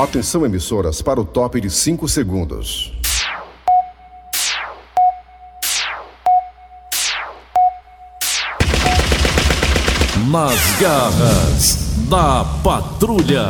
Atenção emissoras para o top de 5 segundos. Nas garras da patrulha.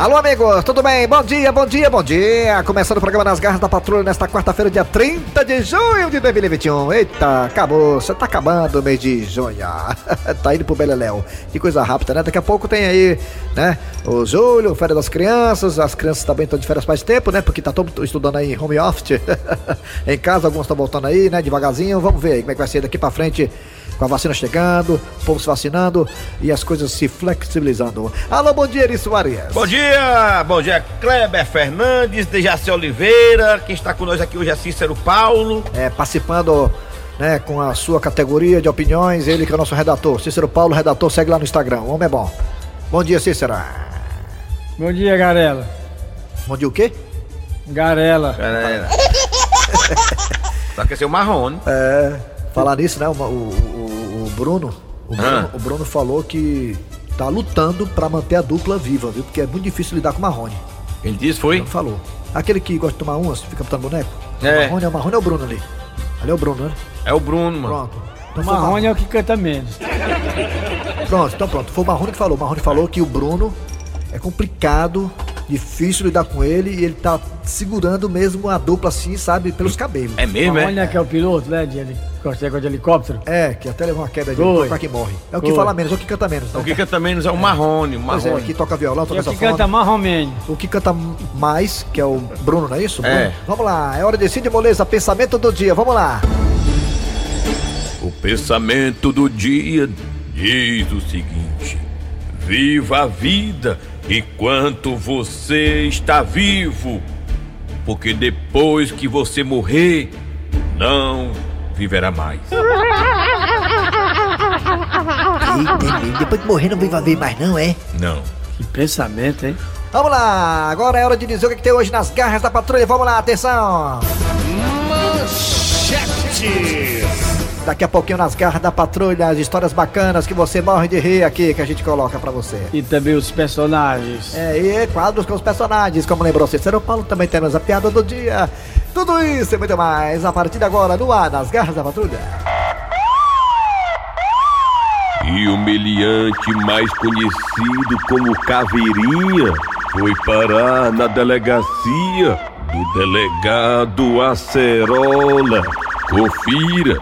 Alô, amigos, tudo bem? Bom dia, bom dia, bom dia. Começando o programa Nas Garras da Patrulha nesta quarta-feira, dia 30 de junho de 2021. Eita, acabou, você tá acabando o mês de junho. tá indo pro Beleléu. Que coisa rápida, né? Daqui a pouco tem aí, né? O julho, férias das crianças. As crianças também estão de férias faz tempo, né? Porque tá todo estudando aí em home office. em casa, alguns estão voltando aí, né? Devagarzinho. Vamos ver aí como é que vai ser daqui pra frente com a vacina chegando, o povo se vacinando e as coisas se flexibilizando. Alô, bom dia, Eri Soares. Bom dia, bom dia, Kleber Fernandes, Dejaci Oliveira, quem está conosco aqui hoje é Cícero Paulo. É, participando né, com a sua categoria de opiniões, ele que é o nosso redator, Cícero Paulo, redator, segue lá no Instagram, o homem é bom. Bom dia, Cícero. Bom dia, Garela. Bom dia o quê? Garela. Galera. Só que esse é o Marrone. É, falar nisso, né, o- o Bruno, o Bruno, Ah. o Bruno falou que tá lutando pra manter a dupla viva, viu? Porque é muito difícil lidar com o Marrone. Ele disse, foi? Ele falou. Aquele que gosta de tomar umas, fica botando boneco. É. O Marrone, é o Marrone é o Bruno ali. Ali é o Bruno, né? É o Bruno, mano. Pronto. Então O Marrone é o que canta menos. Pronto, então pronto. Foi o Marrone que falou. O Marrone falou que o Bruno é complicado, difícil lidar com ele e ele tá segurando mesmo a dupla assim, sabe, pelos cabelos. É mesmo, Marrone é? é que é o piloto, né? De heli... de helicóptero. É, que até levou uma queda de Foi. quase que morre. É o que Foi. fala menos, é o que canta menos. né? O que canta menos é o Marrone, o Pois é, Marrone. que toca violão, toca o que canta marromene. O que canta mais, que é o Bruno, não é isso? É. Bruno? Vamos lá, é hora de Cid Moleza, pensamento do dia, vamos lá. O pensamento do dia diz o seguinte: Viva a vida enquanto você está vivo, porque depois que você morrer, não viverá mais. Eita, depois de morrer não vai ver mais não, é? Não. Que pensamento, hein? Vamos lá, agora é hora de dizer o que, que tem hoje nas garras da patrulha. Vamos lá, atenção! Daqui a pouquinho nas garras da patrulha, as histórias bacanas que você morre de rir aqui, que a gente coloca pra você. E também os personagens. É, e quadros com os personagens, como lembrou Cícero Paulo, também temos a piada do dia. Tudo isso e muito mais a partir de agora no ar, nas garras da patrulha. E o meliante mais conhecido como Caveirinha foi parar na delegacia do delegado Acerola. Confira.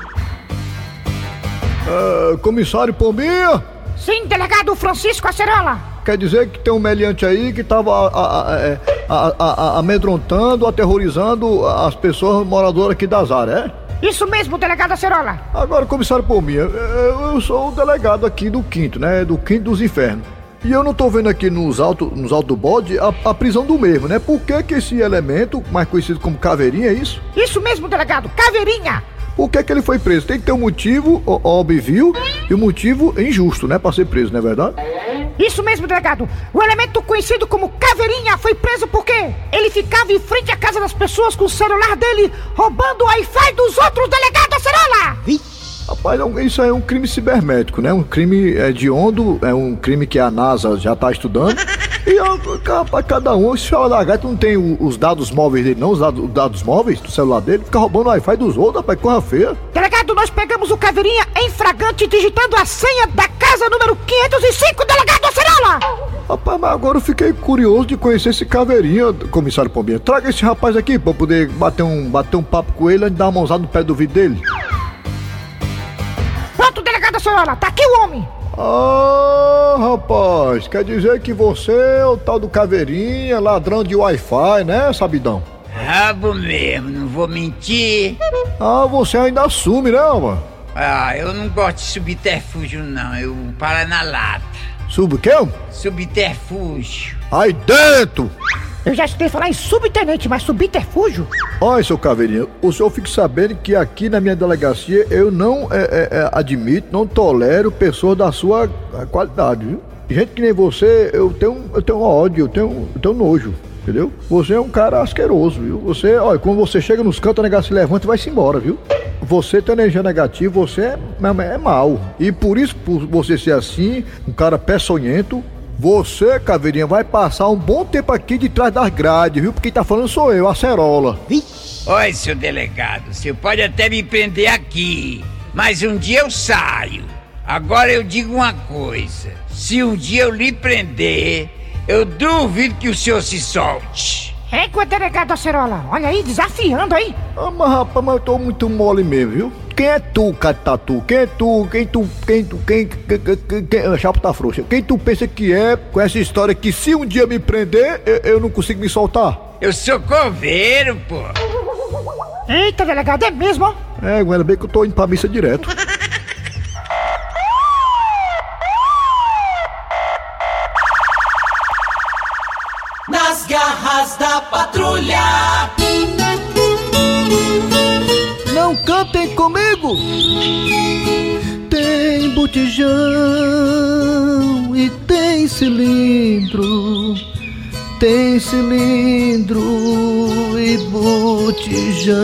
Comissário Pombinha, Sim, delegado Francisco Acerola. quer dizer que tem um meliante aí que tava a- a- é, amedrontando, aterrorizando as pessoas moradoras aqui das áreas, é? Isso mesmo, delegado Acerola. Agora, comissário Pombinha, eu eu sou o delegado aqui do quinto, né? Do quinto dos infernos. E eu não tô vendo aqui nos altos nos alto do bode a, a prisão do mesmo, né? Por que que esse elemento, mais conhecido como caveirinha, é isso? Isso mesmo, delegado. Caveirinha. Por que que ele foi preso? Tem que ter um motivo óbvio e um motivo injusto, né? Pra ser preso, não é verdade? Isso mesmo, delegado. O elemento conhecido como Caveirinha foi preso porque ele ficava em frente à casa das pessoas com o celular dele, roubando o Wi-Fi dos outros, delegado Acerola. Rapaz, é isso aí é um crime cibernético, né? Um crime é, de ondo, é um crime que a NASA já tá estudando. E ó, rapaz, cada um, esse fala da gata não tem os dados móveis dele, não, os dados, os dados móveis do celular dele, fica roubando o Wi-Fi dos outros, rapaz, corra feia. Delegado, nós pegamos o Caveirinha em fragante digitando a senha da casa número 505, delegado Acerola. Rapaz, mas agora eu fiquei curioso de conhecer esse caveirinha, comissário Pombinha. Traga esse rapaz aqui pra eu poder bater um, bater um papo com ele antes de dar uma mãozada no pé do vidro dele. Pronto, delegado Acerola. Tá aqui o homem. Ah, rapaz, quer dizer que você é o tal do caveirinha, ladrão de Wi-Fi, né, sabidão? Rabo mesmo, não vou mentir. Ah, você ainda assume, né, mano? Ah, eu não gosto de subterfúgio, não. Eu paro na lata. Sub o quê? Subterfúgio. Aí dentro! Eu já escutei falar em subtenente, mas subterfúgio? Olha, seu caveirinha, o senhor fique sabendo que aqui na minha delegacia eu não é, é, é, admito, não tolero pessoas da sua eh, qualidade, viu? Gente que nem você, eu tenho, eu tenho ódio, eu tenho, eu tenho nojo, entendeu? Você é um cara asqueroso, viu? Você, olha, quando você chega nos cantos, o negócio se levanta e vai-se embora, viu? Você tem energia negativa, você é, é, é mal. E por isso, por você ser assim, um cara peçonhento, Você, Caveirinha, vai passar um bom tempo aqui de trás das grades, viu? Porque quem tá falando sou eu, a Cerola. Oi, seu delegado, você pode até me prender aqui, mas um dia eu saio. Agora eu digo uma coisa: se um dia eu lhe prender, eu duvido que o senhor se solte. Égua, delegado Acerola. Olha aí, desafiando aí. Ah, mas rapaz, mas eu tô muito mole mesmo, viu? Quem é tu, Catatu? Quem é tu? Quem tu? Quem tu? Quem? quem, quem, quem, quem a chapa tá frouxa. Quem tu pensa que é com essa história que se um dia me prender, eu, eu não consigo me soltar? Eu sou coveiro, pô. Eita, delegado, é mesmo, ó. É, ainda bem que eu tô indo pra missa direto. Nas garras da patrulha. Não cantem comigo! Tem botijão e tem cilindro. Tem cilindro e botijão.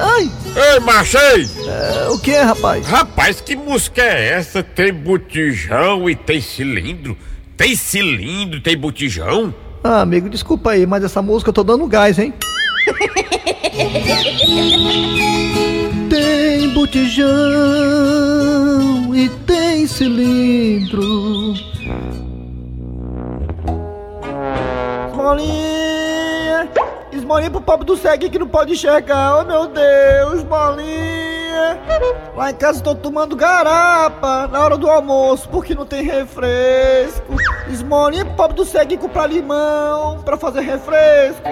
Ai! Ei, Machei! É, o que é, rapaz? Rapaz, que música é essa? Tem botijão e tem cilindro? Tem cilindro, tem botijão? Ah, amigo, desculpa aí, mas essa música eu tô dando gás, hein? tem botijão e tem cilindro. Esmolinha! Esmolinha pro pobre do cego que não pode enxergar. Oh meu Deus, Esmolinha! Lá em casa tô tomando garapa na hora do almoço porque não tem refresco. Esmolinha pro pobre do cego comprar limão pra fazer refresco.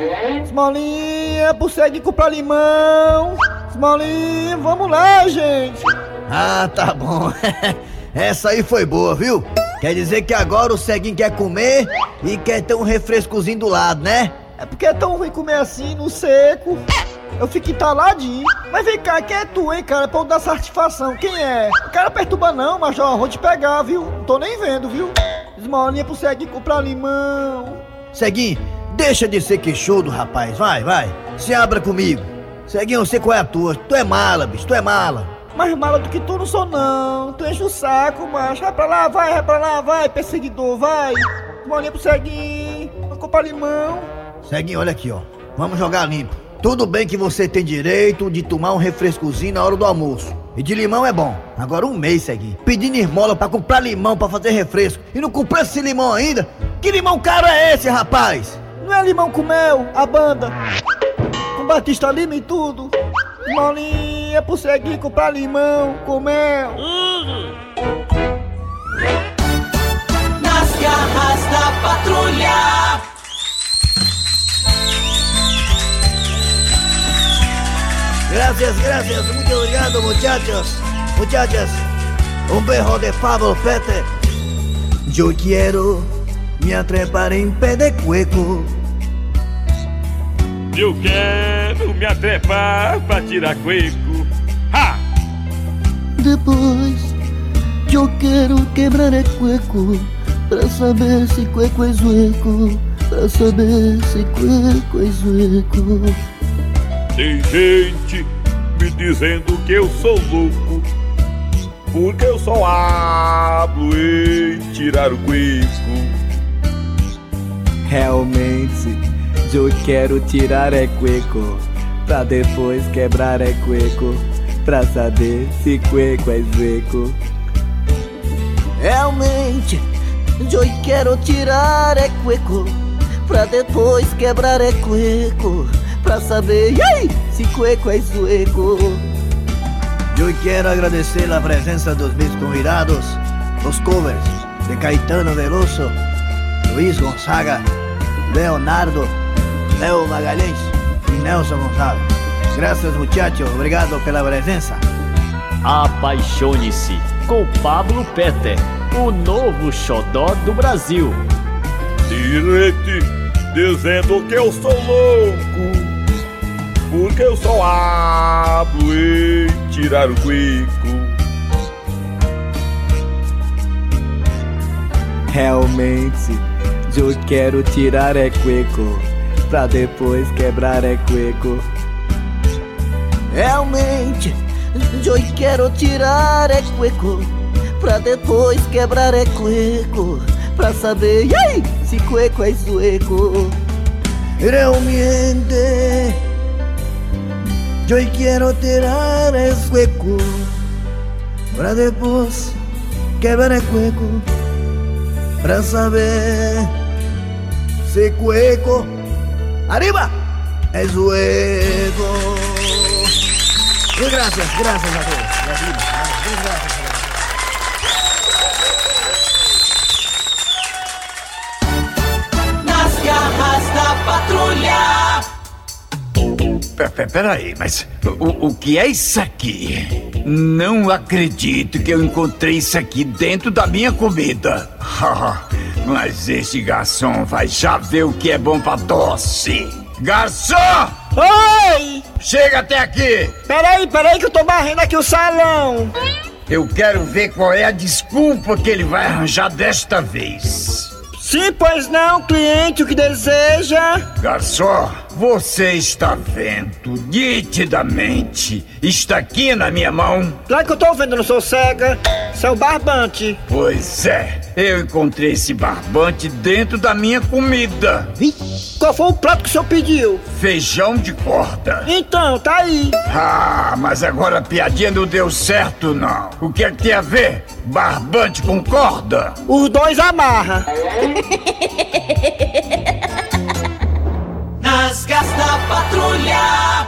Esmolinha pro cego comprar limão. Esmolinha, vamos lá, gente. Ah, tá bom. Essa aí foi boa, viu? Quer dizer que agora o ceguinho quer comer e quer ter um refrescozinho do lado, né? É porque é tão ruim comer assim, no seco. Eu fico entaladinho. Mas vem cá, quem é tu, hein, cara? Pra eu dar satisfação. Quem é? O cara perturba não, mas ó, vou te pegar, viu? Não tô nem vendo, viu? Esmolinha pro ceguinho comprar limão. Ceguinho, deixa de ser queixudo, rapaz. Vai, vai. Se abra comigo. Ceguinho, eu sei qual é a tua. Tu é mala, bicho, tu é mala. Mais mala do que tu não sou, não. Tu enche o saco, macho. Vai pra lá, vai, vai pra lá, vai, perseguidor, vai. Esmolinha pro ceguinho. Vou comprar limão. Ceguinho, olha aqui, ó. Vamos jogar limpo. Tudo bem que você tem direito de tomar um refrescozinho na hora do almoço. E de limão é bom. Agora um mês, Ceguinho. Pedindo esmola pra comprar limão pra fazer refresco. E não comprou esse limão ainda? Que limão caro é esse, rapaz? Não é limão com mel, a banda. Com Batista Lima e tudo. Esmolinha pro ceguinho comprar limão com mel. Nas garras da patrulha. Gracias, gracias. Muito obrigado, muchachos. Muchachas, un beso de Pablo Pete. Yo quiero me atrepar em pé de cueco. Eu quero me atrepar pra tirar cueco. Ha! Depois, eu quero quebrar é cueco Pra saber se cueco é zueco Pra saber se cueco é zueco Tem gente me dizendo que eu sou louco. Porque eu só hablo em tirar o cueco. Realmente, eu quero tirar é cueco Pra depois quebrar é cueco Pra saber se cueco é zueco Realmente, eu quero tirar é cueco Pra depois quebrar é cueco Pra saber e aí, se cueco é zueco Eu quero agradecer a presença dos meus convidados, os covers de Caetano Veloso, Luiz Gonzaga, Leonardo, Leo Magalhães e Nelson Gonçalves. Graças, muchachos. Obrigado pela presença. Apaixone-se com Pablo Peter, o novo xodó do Brasil. Direte dizendo que eu sou louco. Porque eu só hablo em tirar o cueco. Realmente, eu quero tirar é cueco Pra depois quebrar é cueco Realmente, eu quero tirar é cueco pra depois quebrar é cueco, pra saber, e aí, se cueco é sueco. Realmente, yo quiero tirar el cueco, pra depois quebrar é cueco, pra saber se cueco, arriba, é sueco. Mil gracias, gracias a todos. Mil gracias. Nas garras Peraí, mas o, o que é isso aqui? Não acredito que eu encontrei isso aqui dentro da minha comida. mas esse garçom vai já ver o que é bom pra tosse. Garçom! Oi! Chega até aqui! Peraí, peraí que eu tô varrendo aqui o salão. Eu quero ver qual é a desculpa que ele vai arranjar desta vez. Sim, pois não, cliente, o que deseja? Garçom, você está vendo nitidamente. Está aqui na minha mão. Claro que eu tô vendo, não sou cega. Seu barbante. Pois é, eu encontrei esse barbante dentro da minha comida. Qual foi o prato que o senhor pediu? Feijão de corda. Então, tá aí. Ah, mas agora a piadinha não deu certo, não. O que é que tem a ver? Barbante com corda? Os dois amarra. Nas garras da patrulha.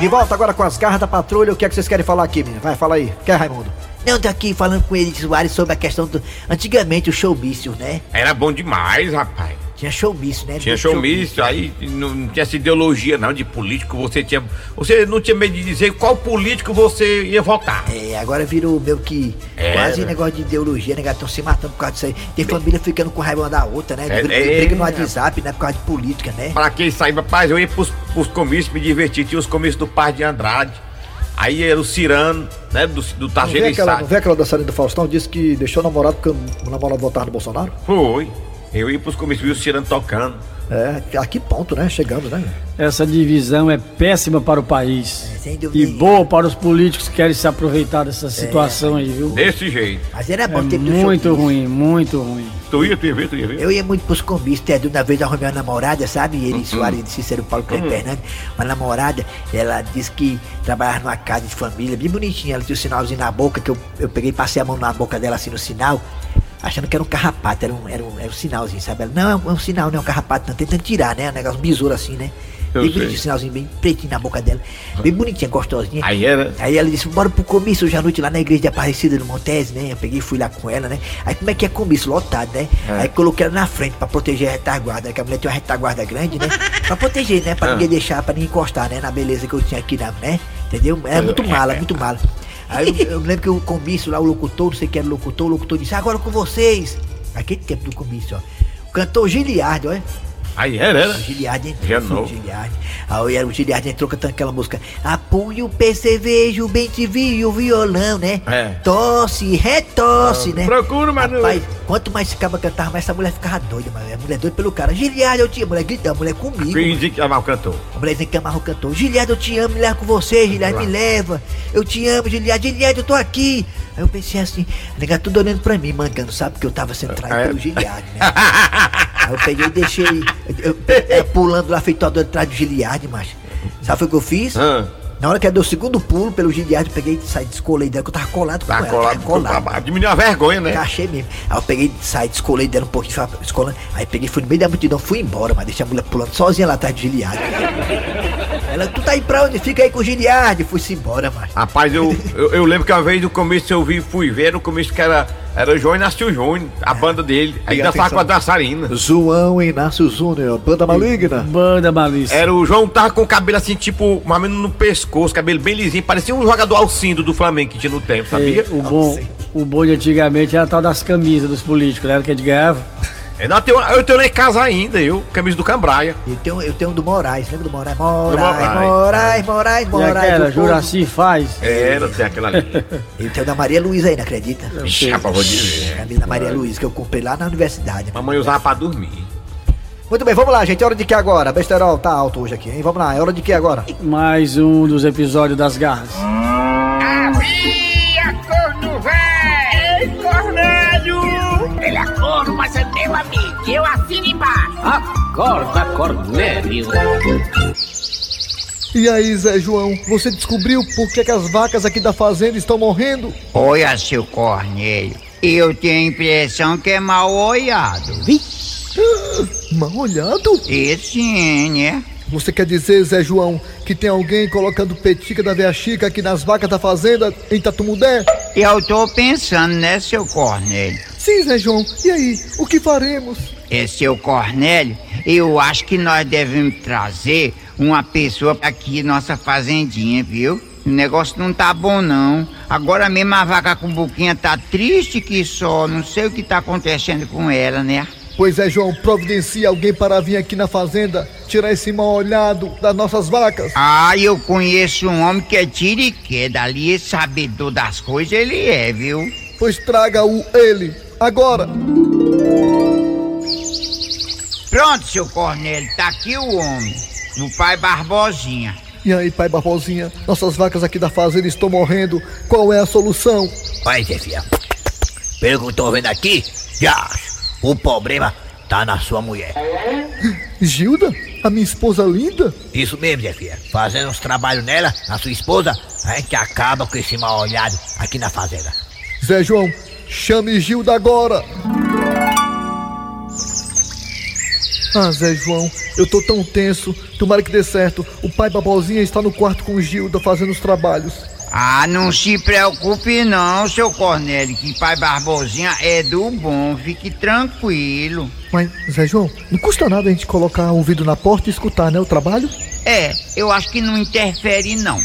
De volta agora com as garras da patrulha. O que é que vocês querem falar aqui, menina? Vai, fala aí. Quer, Raimundo? Não, tô aqui falando com ele Soares sobre a questão do. Antigamente o showmício, né? Era bom demais, rapaz. Tinha showmício, né? Tinha Show- showmício, aí não, não tinha essa ideologia não de político, você tinha. Você não tinha medo de dizer qual político você ia votar. É, agora virou meio que É, quase né? negócio de ideologia, né? Estão se matando por causa disso aí. Tem família ficando com raiva uma da outra, né? É, Briga, é, no é. WhatsApp, né? Por causa de política, né? Pra quem saiba, rapaz, eu ia pros, pros comícios me divertir, tinha os comícios do Par de Andrade. Aí era o Cirano, né? Do, do e Sá. não vê aquela dançarina do Faustão? Disse que deixou o namorado porque o namorado votava no Bolsonaro? Foi. Eu ia pros comícios o Cirano tocando. É, a que ponto, né? Chegamos, né? Essa divisão é péssima para o país. sem dúvida E boa para os políticos que querem se aproveitar dessa situação aí, viu? Desse jeito. Mas era É bom ter muito ruim, muito ruim. Tu ia, tu ia ver, tu ia ver. Eu ia muito pros comícios, até de uma vez eu arrumei uma namorada, sabe? Ele, Soares de Cícero Paulo Cleber Hum. Fernandes, uma namorada, ela disse que trabalhava numa casa de família, bem bonitinha, ela tinha um sinalzinho na boca, que eu, eu peguei e passei a mão na boca dela assim no sinal, achando que era um carrapato, era um, era um, era um sinalzinho, sabe? Ela, não, é um, é um sinal, não é um carrapato, não, tentando tirar, né? Um negócio, um besouro assim, né? Eu bem sei. bonitinho, um sinalzinho bem pretinho na boca dela, bem bonitinha, gostosinha. Aí era. Aí ela disse, bora pro comício hoje à noite lá na igreja de Aparecida do Montese, né? Eu peguei e fui lá com ela, né? Aí como é que é comício? Lotado, né? É. Aí coloquei ela na frente pra proteger a retaguarda, que a mulher tinha uma retaguarda grande, né? pra proteger, né? Pra Ah. ninguém deixar, pra ninguém encostar, né? Na beleza que eu tinha aqui, na, né? Entendeu? Era muito mala, muito mala. Aí eu, eu lembro que o comício lá, o locutor, não sei quem era o locutor, o locutor disse, agora com vocês. Aquele tempo do comício, ó. O cantor Giliardo, ó. Aí era, era. O Giliardo entrou, o não. Giliardo. Aí era o Giliardo entrou cantando aquela música. Apunho, percevejo, bem te vi o violão, né? É. Tosse, retosse, Ah, né? procura, mas Rapaz, quanto mais cara cantava, mais essa mulher ficava doida, mano. A mulher doida pelo cara. Giliardo, eu te amo. A mulher gritando, a mulher comigo. Quem dizia que amava o cantor? A mulher dizendo que amarra o cantor. Giliardo, eu te amo, me leva com você, Giliardo, me leva. Eu te amo, Giliardo. Giliardo, eu tô aqui. Aí eu pensei assim, a nega tudo olhando pra mim, mangando, sabe? Porque eu tava sendo traído É. pelo Giliardo, né? Aí eu peguei e deixei, eu, eu- eu pulando lá feito doido atrás do Giliardo, macho. Sabe o que eu fiz? Ah. Na hora que eu dei o segundo pulo pelo Giliardo, eu peguei e saí, descolei dela, que eu tava colado com Tá ela. colado, tava colado. Diminuiu a vergonha, né? Achei mesmo. Aí eu peguei, saí, descolei dela um pouquinho, fui escolando. Aí peguei, fui no meio da multidão, fui embora, mas deixei a mulher pulando sozinha lá atrás do Giliardo. Ela, tu tá aí pra onde? Fica aí com o Giliardo. Fui-se embora, macho. Rapaz, eu, eu, eu lembro que uma vez no começo eu vi, fui ver, no começo que era, era João Inácio Júnior, a banda dele. Aí Liga dançava atenção. com a dançarina. João Inácio Júnior, banda maligna. Banda malícia. Era o João tava com o cabelo assim, tipo, mais ou menos no pescoço, cabelo bem lisinho, parecia um jogador alcindo do Flamengo que tinha no tempo, sabia? O bom, o bom de antigamente era a tal das camisas dos políticos, né? Que a gente ganhava. É, eu, tenho, eu tenho lá em casa ainda, eu, camisa do Cambraia. Eu tenho, eu tenho um do Moraes, lembra do Moraes? Moraes, Moraes. Moraes, Moraes, E Moraes. aquela. Juraci faz. Era, tem aquela ali. Eu tenho da Maria Luísa aí, não acredita? Vixe, rapaz, vou dizer. Camisa da Maria Luísa, que eu comprei lá na universidade. Mamãe usava pra dormir. Muito bem, vamos lá, gente. É hora de que agora? Besterol tá alto hoje aqui, hein? Vamos lá, é hora de que agora? Mais um dos episódios das garras. Havia corno velho! Cornélio! Ele é corno, mas é meu amigo. Eu assino embaixo. Acorda, Cornélio. E aí, Zé João, você descobriu por que, que as vacas aqui da fazenda estão morrendo? Olha, seu Cornélio. Eu tenho a impressão que é mal olhado. Mal olhado? E sim, né? Você quer dizer, Zé João, que tem alguém colocando petica da veia chica aqui nas vacas da fazenda em Tatumudé? Eu tô pensando, né, seu Cornélio? Sim, Zé João. E aí, o que faremos? É, seu Cornélio, eu acho que nós devemos trazer uma pessoa aqui nossa fazendinha, viu? O negócio não tá bom, não. Agora mesmo a vaca com boquinha tá triste que só. Não sei o que tá acontecendo com ela, né? Pois é, João, providencia alguém para vir aqui na fazenda tirar esse mal olhado das nossas vacas. Ah, eu conheço um homem que é tiro e queda ali, sabedor das coisas ele é, viu? Pois traga-o ele, agora. Pronto, seu Cornélio, tá aqui o homem, o pai Barbosinha. E aí, pai Barbosinha, nossas vacas aqui da fazenda estão morrendo. Qual é a solução? Vai, Zé Fia. Pelo que eu tô vendo aqui, já, o problema tá na sua mulher. Gilda? A minha esposa linda? Isso mesmo, Zé Fia. Fazendo uns trabalhos nela, na sua esposa, a gente acaba com esse mal olhado aqui na fazenda. Zé João, chame Gilda agora. Ah, Zé João, eu tô tão tenso. Tomara que dê certo. O pai Babozinha está no quarto com Gilda fazendo os trabalhos. Ah, não se preocupe não, seu Cornélio, que pai Barbosinha é do bom, fique tranquilo. Mas, Zé João, não custa nada a gente colocar o ouvido na porta e escutar, né, o trabalho? É, eu acho que não interfere não.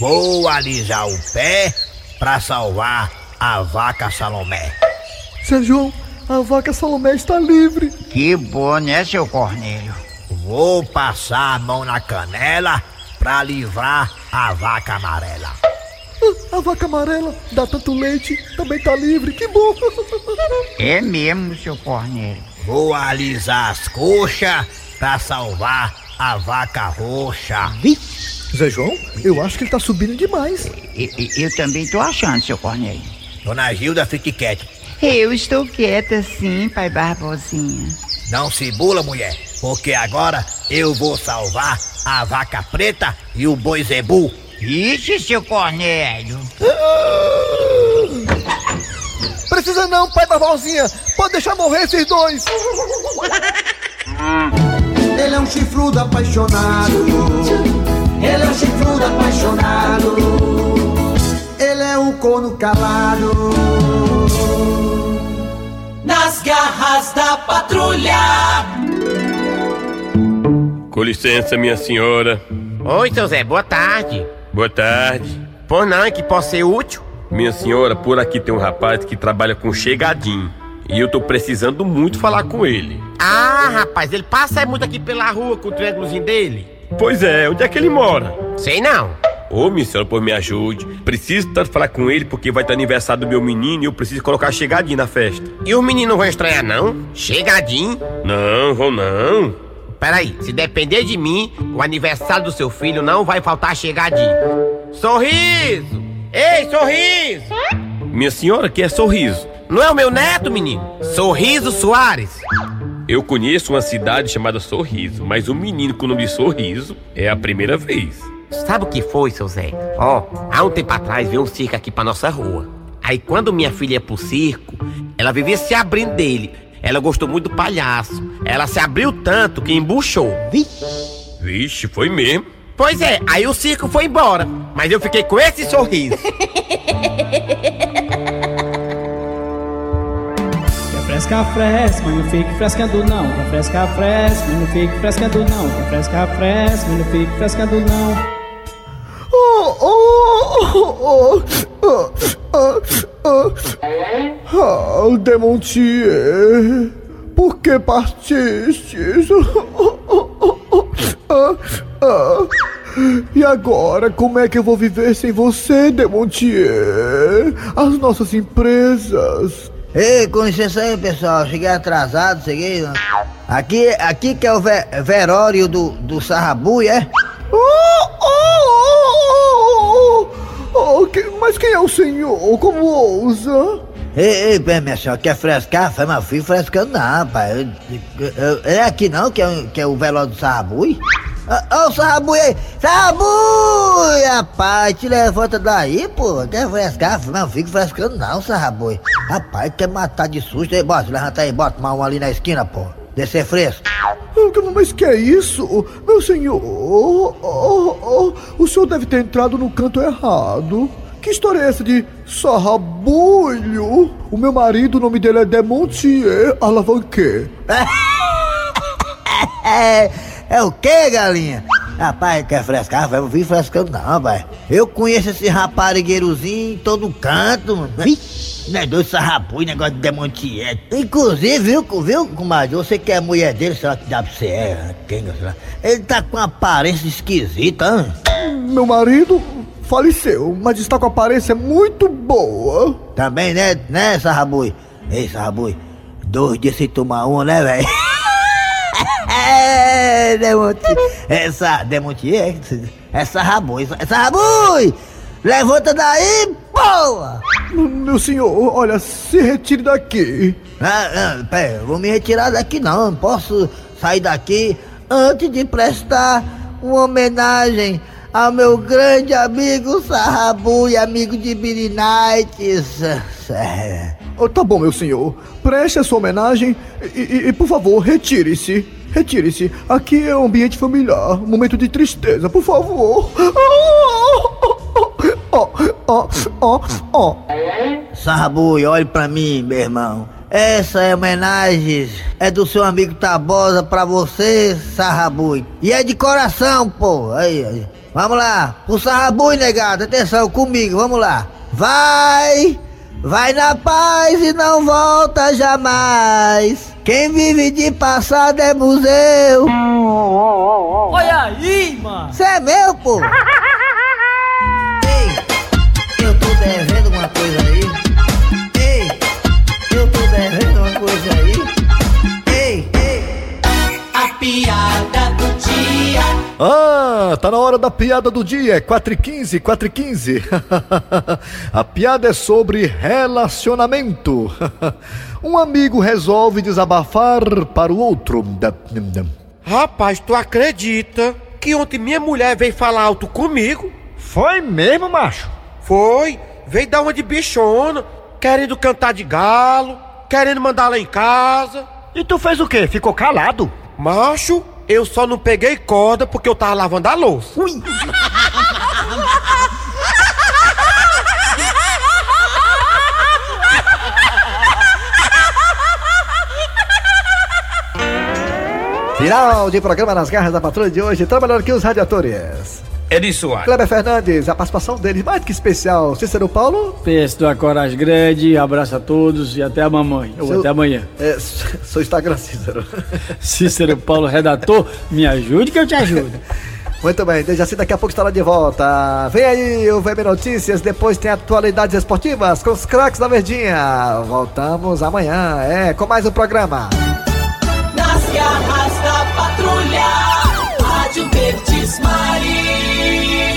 Vou alisar o pé pra salvar a vaca Salomé. Zé João, a vaca Salomé está livre. Que bom, né, seu Cornélio? Vou passar a mão na canela pra livrar a vaca amarela. A vaca amarela dá tanto leite, também tá livre, que bom. É mesmo, seu Cornélio. Vou alisar as coxas pra salvar a vaca roxa. Zé João, eu acho que ele tá subindo demais. Eu, eu também tô achando, seu Cornélio. Dona Gilda, fique quieta. Eu estou quieta sim, pai Barbosinha. Não se bula, mulher, porque agora eu vou salvar a vaca preta e o boi zebu. Ixi, seu Cornélio. Precisa não, pai Barbosinha. Pode deixar morrer esses dois. Ele é um chifrudo apaixonado. Ele é um chifrudo apaixonado. Ele é um corno calado. Nas garras da patrulha. Com licença, minha senhora. Oi, seu Zé, boa tarde. Boa tarde. Pois não, é que posso ser útil? Minha senhora, por aqui tem um rapaz que trabalha com chegadinho. E eu tô precisando muito falar com ele. Ah, rapaz, ele passa muito aqui pela rua com o triângulozinho dele. Pois é, onde é que ele mora? Sei não. Ô, minha senhora, por me ajude. Preciso tanto falar com ele porque vai ter aniversário do meu menino e eu preciso colocar chegadinho na festa. E os meninos vão estranhar, não? Chegadinho? Não, vão não. Peraí, se depender de mim, o aniversário do seu filho não vai faltar chegadinho. Sorriso! Ei, sorriso! Minha senhora, que é sorriso. Não é o meu neto, menino? Sorriso Soares. Eu conheço uma cidade chamada Sorriso, mas um menino com o nome de Sorriso é a primeira vez. Sabe o que foi, seu Zé? Ó, há um tempo atrás veio um circo aqui pra nossa rua. Aí quando minha filha ia pro circo, ela vivia se abrindo dele. Ela gostou muito do palhaço. Ela se abriu tanto que embuchou. Vixe, foi mesmo. Pois é, aí o circo foi embora. Mas eu fiquei com esse sorriso. Fresca, fresca, mas não fique frescando não. Quer fresca, fresca, mas não fique frescando não. Quer fresca, fresca, mas não fique frescando não. Demontier, por que partistes? Ah, ah. E agora, como é que eu vou viver sem você, Demontier? As nossas empresas. Ei, com licença aí, pessoal. Cheguei atrasado, cheguei. Aqui, aqui que é o ve verório do, do Sarrabu, é? Oh, oh, oh, oh, oh, que- mas quem é o senhor? Como ousa? Ei, ei, minha senhora, quer frescar? Foi meu filho frescando não, rapaz. É aqui não, que é, o- que é o velório do Sarrabui? Ô, ô, Sarrabui aí! Sarrabui, rapaz, te levanta daí, pô. Quer frescar? Não fica frescando não, Sarrabui. Rapaz, quer matar de susto. Aí, bota, levanta aí, bota um ali na esquina, pô. Descer fresco. Ah, Mas que é isso? Meu senhor, oh, oh, oh, o senhor deve ter entrado no canto errado. Que história é essa de sarrabulho? O meu marido, o nome dele é Demontier Alavanque. É, é o que, galinha? Rapaz, quer frescar? Vai vir frescando não, rapaz. Eu conheço esse raparigueirozinho em todo canto, mano. Ixi, negócio de sarrapui, negócio de demontier. Inclusive, viu, viu, comadre? Você que é mulher dele, será que dá pra você é? Quem, sei lá. Ele tá com uma aparência esquisita, hein? Meu marido faleceu, mas está com a aparência muito boa. Também, né, né, Sarrabui? Ei, Sarrabui, dois dias sem tomar uma, né, velho? É, Demonte. Essa, Demonte, é, é Sarrabui, é Sarrabui! Levanta daí, boa! Meu senhor, olha, se retire daqui. Ah, ah, pera, vou me retirar daqui não, não posso sair daqui antes de prestar uma homenagem ao meu grande amigo Sarrabui, amigo de. É. Oh, tá bom, meu senhor. Preste a sua homenagem e, e- e, por favor, retire-se. Retire-se. Aqui é um ambiente familiar. Um momento de tristeza, por favor. Ó, ó, ó, ó. Sarrabui, olhe pra mim, meu irmão. Essa é homenagem é do seu amigo Tabosa pra você, Sarrabui. E é de coração, pô. Aí, aí. Vamos lá. O Sarrabui, negado. Atenção, comigo. Vamos lá. Vai, vai na paz e não volta jamais. Quem vive de passado é museu. Olha aí, mano. Você é meu, pô. hora da piada do dia. É 4 e 15, 4 e 15. A piada é sobre relacionamento. Um amigo resolve desabafar para o outro. Rapaz, tu acredita que ontem minha mulher veio falar alto comigo? Foi mesmo, macho? Foi. Veio dar uma de bichona, querendo cantar de galo, querendo mandar lá em casa. E tu fez o quê? Ficou calado? Macho, eu só não peguei corda porque eu tava lavando a louça. Ui. Final de programa nas garras da patrulha de hoje, trabalhando aqui os radiadores. Eri Soares. Kleber Fernandes, a participação deles mais que especial. Cícero Paulo, de uma coragem grande, abraço a todos e até a mamãe. Ou Seu- até amanhã. é, seu Instagram, Cícero. Cícero Paulo, redator, me ajude que eu te ajudo. Muito bem, desde assim daqui a pouco estará de volta. Vem aí o VB Notícias, depois tem atualidades esportivas com os craques da Verdinha. Voltamos amanhã, é, com mais um programa. Nas garras da patrulha. Rádio Verdes Maria.